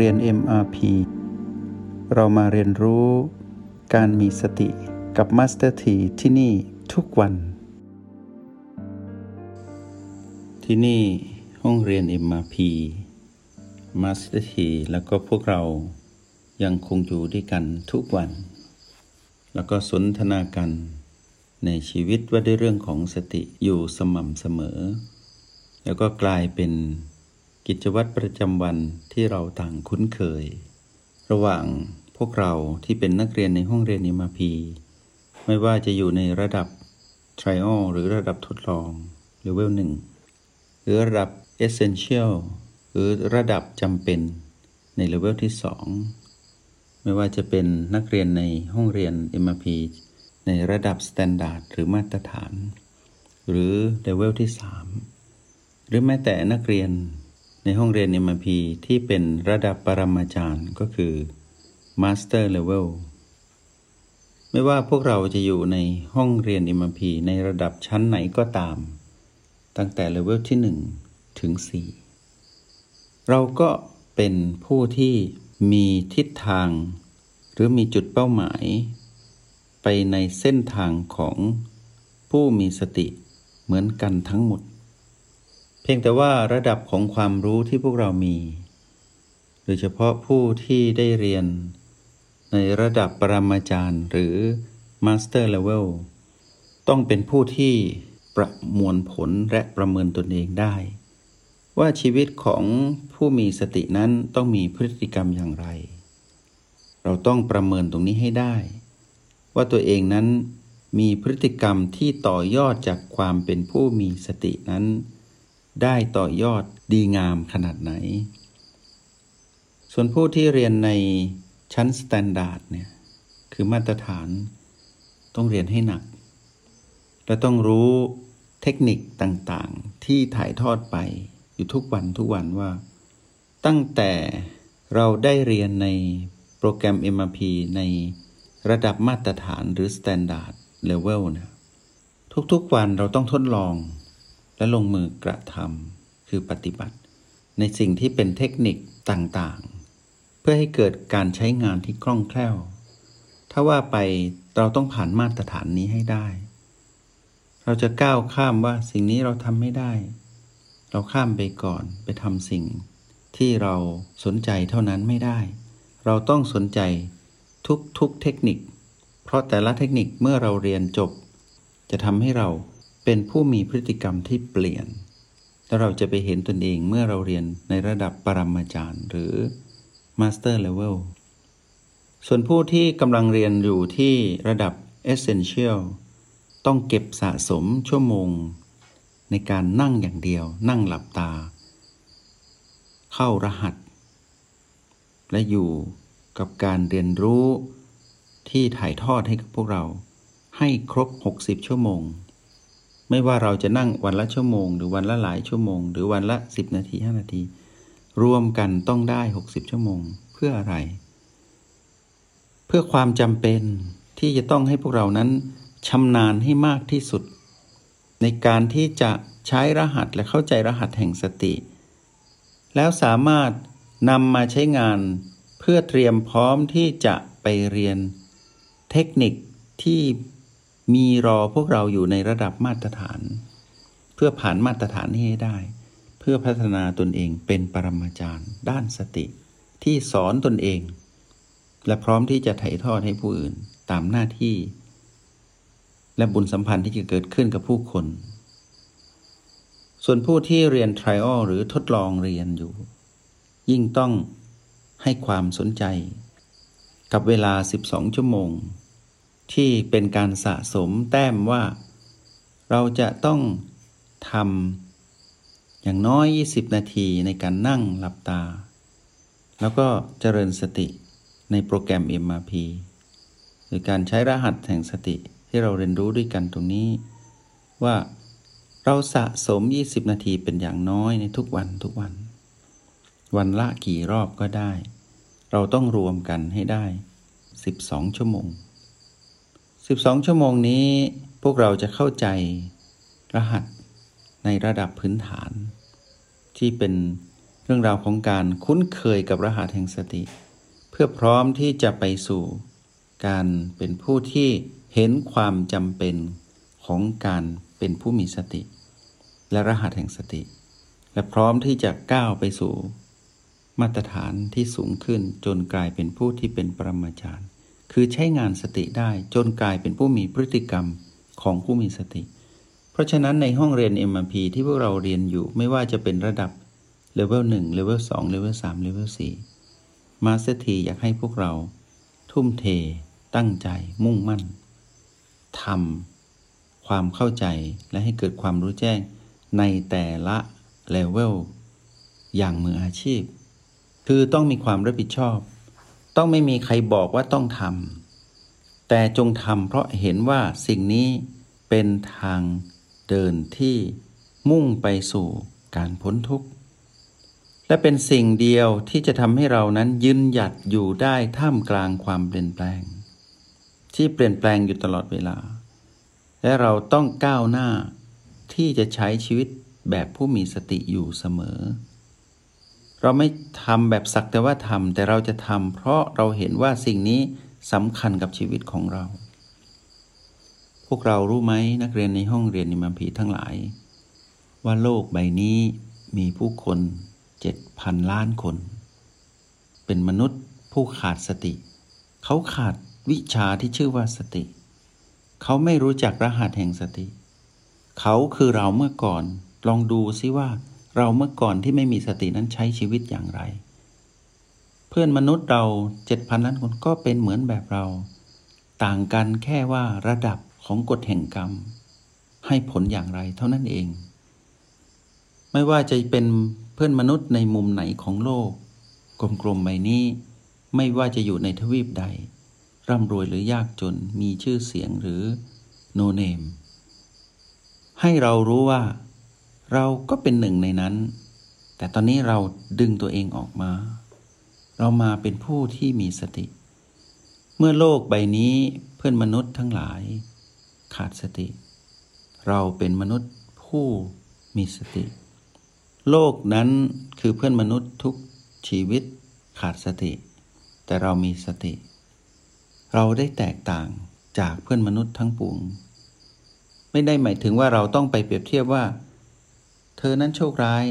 เรียน MRP เรามาเรียนรู้การมีสติกับ Master T ที่ที่นี่ทุกวัน ที่นี่ห้องเรียน MRP Master T แล้วก็พวกเรายังคงอยู่ด้วยกันทุกวัน แล้วก็สนทนากันในชีวิตว่าด้วยเรื่องของสติอยู่สม่ำเสมอ แล้วก็กลายเป็น กิจวัตรประจำวันที่เราต่างคุ้นเคย ระหว่างพวกเราที่เป็นนักเรียนในห้องเรียนนิมาพีไม่ว่าจะอยู่ในระดับ trial หรือระดับทดลองเลเวลหนึ่งหรือระดับ essential หรือระดับจำเป็นในเลเวลที่สองไม่ว่าจะเป็นนักเรียนในห้องเรียน MRP ในระดับ standard หรือมาตรฐาน หรือเลเวลที่ 3 หรือแม้แต่นักเรียน ในห้องเรียน MRP ที่เป็นระดับปรมาจารย์ก็คือ Master Level ไม่ว่าพวกเราจะอยู่ในห้องเรียน MRP ในระดับชั้นไหนก็ตาม ตั้งแต่เลเวลที่ 1 ถึง 4 เราก็เป็นผู้ที่มีทิศทาง หรือมีจุดเป้าหมาย ไปในเส้นทางของผู้มีสติเหมือนกันทั้งหมด เพียงแต่ว่าระดับของความรู้ที่พวกเรามี โดยเฉพาะผู้ที่ได้เรียน ในระดับปรมาจารย์หรือ master level ต้องเป็นผู้ที่ประมวลผลและประเมินตนเองได้ ว่าชีวิตของผู้มีสตินั้นต้องมีพฤติกรรมอย่างไร เราต้องประเมินตรงนี้ให้ได้ ว่าตัวเองนั้นมีพฤติกรรมที่ต่อยอดจากความเป็นผู้มีสตินั้น ได้ต่อยอดดีงามขนาดไหน ส่วนผู้ที่เรียนในชั้น standard เนี่ยคือมาตรฐานต้องเรียนให้หนัก และต้องรู้เทคนิคต่างๆ ที่ถ่ายทอดไปอยู่ทุกวันทุกวันว่า ตั้งแต่เราได้เรียนในโปรแกรม MRP ในระดับมาตรฐานหรือ Standard Level นะทุกๆวันเราต้องทดลอง และลงมือกระทำคือปฏิบัติ ในสิ่งที่เป็นเทคนิคต่างๆ เพื่อให้เกิดการใช้งานที่คล่องแคล่ว ถ้าว่าไปเราต้องผ่านมาตรฐานนี้ให้ได้ เราจะก้าวข้ามว่าสิ่งนี้เราทำไม่ได้ เราข้ามไปก่อนไปทำสิ่ง ที่เราสนใจเท่านั้นไม่ได้ เราต้องสนใจทุกๆเทคนิค เพราะแต่ละเทคนิคเมื่อเราเรียนจบ จะทำให้เรา เป็นผู้มีพฤติกรรมที่เปลี่ยน แล้วเราจะไปเห็นตนเองเมื่อเราเรียนในระดับปรมาจารย์ หรือ Master Level ส่วนผู้ที่กำลังเรียนอยู่ที่ระดับ Essential ต้องเก็บสะสมชั่วโมง ในการนั่งอย่างเดียว นั่งหลับตา เข้ารหัส และอยู่กับการเรียนรู้ที่ถ่ายทอดให้กับพวกเรา ให้ครบ 60 ชั่วโมง ไม่ว่าเราจะนั่งวันละชั่วโมง หรือวันละหลายชั่วโมง หรือวันละ 10 นาที 5 นาที รวมกันต้องได้ 60 ชั่วโมง เพื่ออะไร เพื่อความจำเป็นที่จะต้องให้พวกเรานั้นชำนาญให้มากที่สุด ในการที่จะใช้รหัสและเข้าใจรหัสแห่งสติ แล้วสามารถนำมาใช้งานเพื่อเตรียมพร้อมที่จะไปเรียนเทคนิคที่ มีรอพวกเราอยู่ในระดับมาตรฐาน เพื่อผ่านมาตรฐานนี้ให้ได้ เพื่อพัฒนาตนเองเป็นปรมาจารย์ ด้านสติ ที่สอนตนเอง และพร้อมที่จะถ่ายทอดให้ผู้อื่นตามหน้าที่ และบุญสัมพันธ์ที่จะเกิดขึ้นกับผู้คน ส่วนผู้ที่เรียน trial หรือทดลองเรียนอยู่ ยิ่งต้องให้ความสนใจ กับเวลา 12 ชั่วโมง ที่เป็นการสะสมแต้มว่า เราจะต้องทำอย่างน้อย 20 นาทีในการนั่งหลับตา แล้วก็เจริญสติในโปรแกรม MRP หรือการใช้รหัสแห่งสติที่เราเรียนรู้ด้วยกันตรงนี้ ว่าเราสะสม 20 นาทีเป็นอย่างน้อยในทุกวันทุกวัน วันละกี่รอบก็ได้ เราต้องรวมกันให้ได้ 12 ชั่วโมง 12 ชั่วโมงนี้พวกเราจะเข้าใจรหัสในระดับพื้นฐาน ที่เป็นเรื่องราวของการคุ้นเคยกับรหัสแห่งสติ เพื่อพร้อมที่จะไปสู่การเป็นผู้ที่เห็นความจำเป็นของการเป็นผู้มีสติ และรหัสแห่งสติ และพร้อมที่จะก้าวไปสู่ มาตรฐานที่สูงขึ้นจนกลายเป็นผู้ที่เป็นปรมาจารย์ คือใช้งานสติได้จนกลายเป็นผู้มีพฤติกรรมของผู้มีสติ เพราะฉะนั้นในห้องเรียน MRP ที่พวกเราเรียนอยู่ไม่ว่าจะเป็นระดับเลเวล1เลเวล2เลเวล3เลเวล4มาสเตอร์ทีอยากให้พวกเรา ทุ่มเท ตั้งใจ มุ่งมั่นทำความเข้าใจและให้เกิดความรู้แจ้งในแต่ละเลเวลอย่างมืออาชีพ คือต้องมีความรับผิดชอบ ต้องไม่มีใครบอกว่าต้องทำแต่จงทำเพราะเห็นว่าสิ่งนี้เป็นทางเดินที่มุ่งไปสู่การพ้นทุกข์ และเป็นสิ่งเดียวที่จะทำให้เรานั้นยืนหยัดอยู่ได้ท่ามกลางความเปลี่ยนแปลง ที่เปลี่ยนแปลงอยู่ตลอดเวลา และเราต้องก้าวหน้าที่จะใช้ชีวิตแบบผู้มีสติอยู่เสมอ เราไม่ทำแบบสักแต่ว่าทำแต่เราจะทำเพราะเราเห็นว่าสิ่งนี้สำคัญกับชีวิตของเรา พวกเรารู้ไหมนักเรียนในห้องเรียนนิมพีทั้งหลาย ว่าโลกใบนี้มีผู้คนเจ็ดพันล้านคน เป็นมนุษย์ผู้ขาดสติ เขาขาดวิชาที่ชื่อว่าสติ เขาไม่รู้จักรหัสแห่งสติ เขาคือเราเมื่อก่อน ลองดูซิว่า เราเมื่อก่อนที่ไม่มีสตินั้นใช้ชีวิตอย่างไร เพื่อนมนุษย์เราเจ็ดพันล้านคนก็เป็นเหมือนแบบเรา ต่างกันแค่ว่าระดับของกฎแห่งกรรม ให้ผลอย่างไรเท่านั้นเอง ไม่ว่าจะเป็นเพื่อนมนุษย์ในมุมไหนของโลก กลมๆใบนี้ ไม่ว่าจะอยู่ในทวีปใด ร่ำรวยหรือยากจนมีชื่อเสียงหรือโนเนมให้เรารู้ว่า เราก็เป็นหนึ่งในนั้น แต่ตอนนี้เราดึงตัวเองออกมา เรามาเป็นผู้ที่มีสติ เมื่อโลกใบนี้เพื่อนมนุษย์ทั้งหลาย ขาดสติ เราเป็นมนุษย์ผู้มีสติ โลกนั้นคือเพื่อนมนุษย์ทุกชีวิตขาดสติ แต่เรามีสติ เราได้แตกต่างจากเพื่อนมนุษย์ทั้งปวง ไม่ได้หมายถึงว่าเราต้องไปเปรียบเทียบว่า ธอนั้นโชคร้าย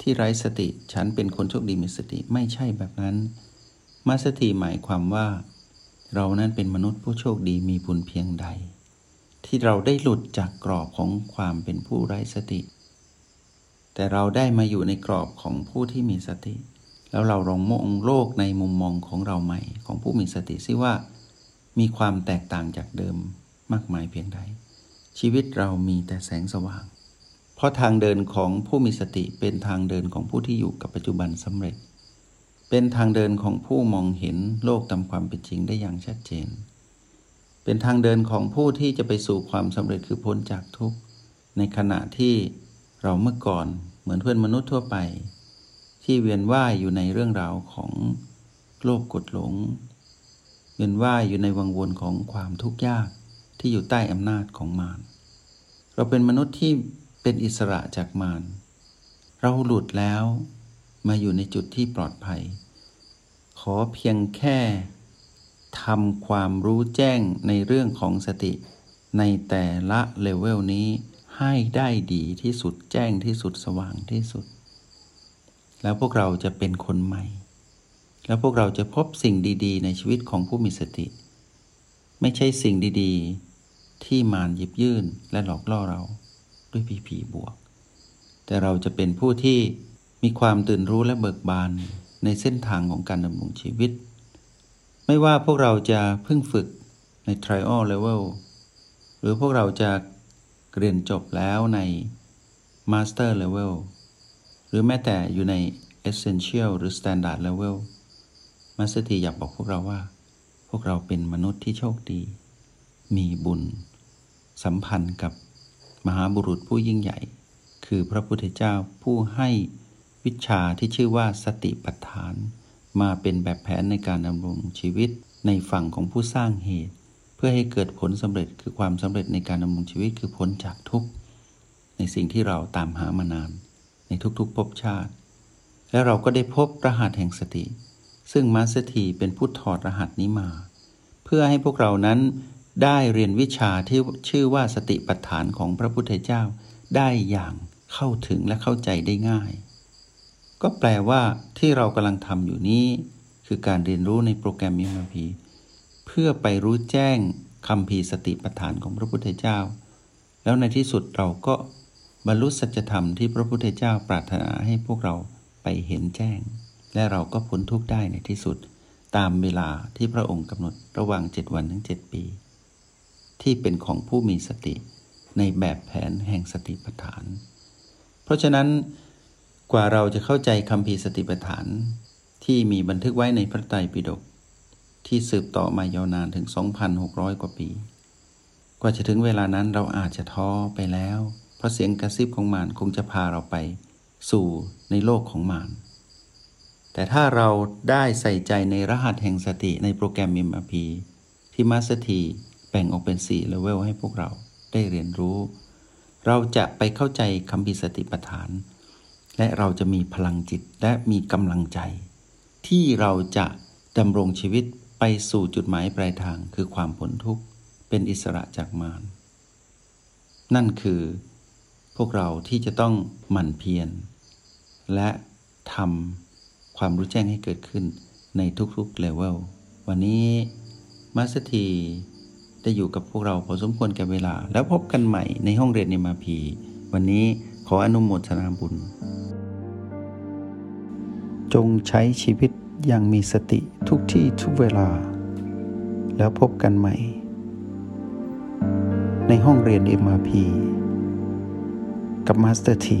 ที่ไร้สติ ฉันเป็นคนโชคดีมีสติไม่ใช่แบบนั้น มาสติหมายความว่า เรานั้นเป็นมนุษย์ผู้โชคดีมีบุญเพียงใด ที่เราได้หลุดจากกรอบของความเป็นผู้ไร้สติ แต่เราได้มาอยู่ในกรอบของผู้ที่มีสติ แล้วเราลองมองโลกในมุมมองของเราใหม่ของผู้มีสติซิว่า มีความแตกต่างจากเดิมมากมายเพียงใด ชีวิตเรามีแต่แสงสว่าง ราะทางเดินของผู้มีสติเป็นทางเดินของผู้ที่อยู่กับปัจจุบันสำเร็จ เป็นทางเดินของผู้มองเห็นโลกตามความเป็นจริงได้อย่างชัดเจน เป็นทางเดินของผู้ที่จะไปสู่ความสำเร็จคือพ้นจากทุกข์ ในขณะที่เราเมื่อก่อนเหมือนเพื่อนมนุษย์ทั่วไป ที่เวียนว่ายอยู่ในเรื่องราวของโลภกดหลง เวียนว่ายอยู่ในวังวนของความทุกข์ยากที่อยู่ใต้อำนาจของมารเราเป็นมนุษย์ที่ เป็นอิสระจากมาร เราหลุดแล้วมาอยู่ในจุดที่ปลอดภัย ขอเพียงแค่ทำความรู้แจ้งในเรื่องของสติ ในแต่ละเลเวลนี้ให้ได้ดีที่สุดแจ้งที่สุดสว่างที่สุด แล้วพวกเราจะเป็นคนใหม่ แล้วพวกเราจะพบสิ่งดีๆ ในชีวิตของผู้มีสติ ไม่ใช่สิ่งดีๆ ที่มารหยิบยื่นและหลอกล่อเรา ด้วยผีผีบวก แต่เราจะเป็นผู้ที่มีความตื่นรู้และเบิกบานในเส้นทางของการดำรงชีวิต ไม่ว่าพวกเราจะเพิ่งฝึกใน trial level หรือพวกเราจะเรียนจบแล้วใน master level หรือแม้แต่อยู่ใน essential หรือ standard level มาสเตอร์ทีอยากบอกพวกเราว่า พวกเราเป็นมนุษย์ที่โชคดี มีบุญ สัมพันธ์กับ มหาบุรุษผู้ยิ่งใหญ่ คือพระพุทธเจ้าผู้ให้วิชาที่ชื่อว่าสติปัฏฐาน มาเป็นแบบแผนในการดำรงชีวิตในฝั่งของผู้สร้างเหตุ เพื่อให้เกิดผลสำเร็จคือความสำเร็จในการดำรงชีวิตคือพ้นจากทุกข์ ในสิ่งที่เราตามหามานาน ในทุกๆภพชาติ แล้วเราก็ได้พบรหัสแห่งสติ ซึ่งมาสเตีเป็นผู้ถอดรหัสนี้มา เพื่อให้พวกเรานั้น ได้เรียนวิชาที่ชื่อว่าสติปัฏฐานของพระพุทธเจ้า ได้อย่างเข้าถึงและเข้าใจได้ง่าย ก็แปลว่าที่เรากำลังทำอยู่นี้ คือการเรียนรู้ในโปรแกรมมิมพีเพื่อไปรู้แจ้งคำพีสติปัฏฐานของพระพุทธเจ้า แล้วในที่สุดเราก็บรรลุสัจธรรมที่พระพุทธเจ้าปรารถนาให้พวกเราไปเห็นแจ้ง และเราก็พ้นทุกข์ได้ในที่สุด ตามเวลาที่พระองค์กำหนดระหว่างเจ็ดวันถึงเจ็ดปี ที่เป็นของผู้มีสติในแบบแผนแห่งสติปัฏฐาน เพราะฉะนั้นกว่าเราจะเข้าใจคำพีสติปัฏฐาน ที่มีบันทึกไว้ในพระไตรปิฎกที่สืบต่อมายาวนานถึง 2,600 กว่าปี กว่าจะถึงเวลานั้นเราอาจจะท้อไปแล้ว เพราะเสียงกระซิบของมารคงจะพาเราไปสู่ในโลกของมารแต่ถ้าเราได้ใส่ใจในรหัสแห่งสติในโปรแกรมมิมพีที่มาสถี แบ่งออกเป็น4เลเวลให้พวกเราได้เรียนรู้ เราจะไปเข้าใจคำพิสติปัฏฐาน และเราจะมีพลังจิตและมีกำลังใจ ที่เราจะดำรงชีวิตไปสู่จุดหมายปลายทางคือความพ้นทุกข์เป็นอิสระจากมาร นั่นคือ พวกเราที่จะต้องหมั่นเพียรและทำความรู้แจ้งให้เกิดขึ้นในทุกๆ level วันนี้มาสเตอร์ที ได้อยู่กับพวกเราพอสมควรแก่เวลา แล้วพบกันใหม่ในห้องเรียนใน MRP วันนี้ขออนุโมทนาบุญ จงใช้ชีวิตอย่างมีสติทุกที่ทุกเวลา แล้วพบกันใหม่ ในห้องเรียน MRP กับมาสเตอร์ที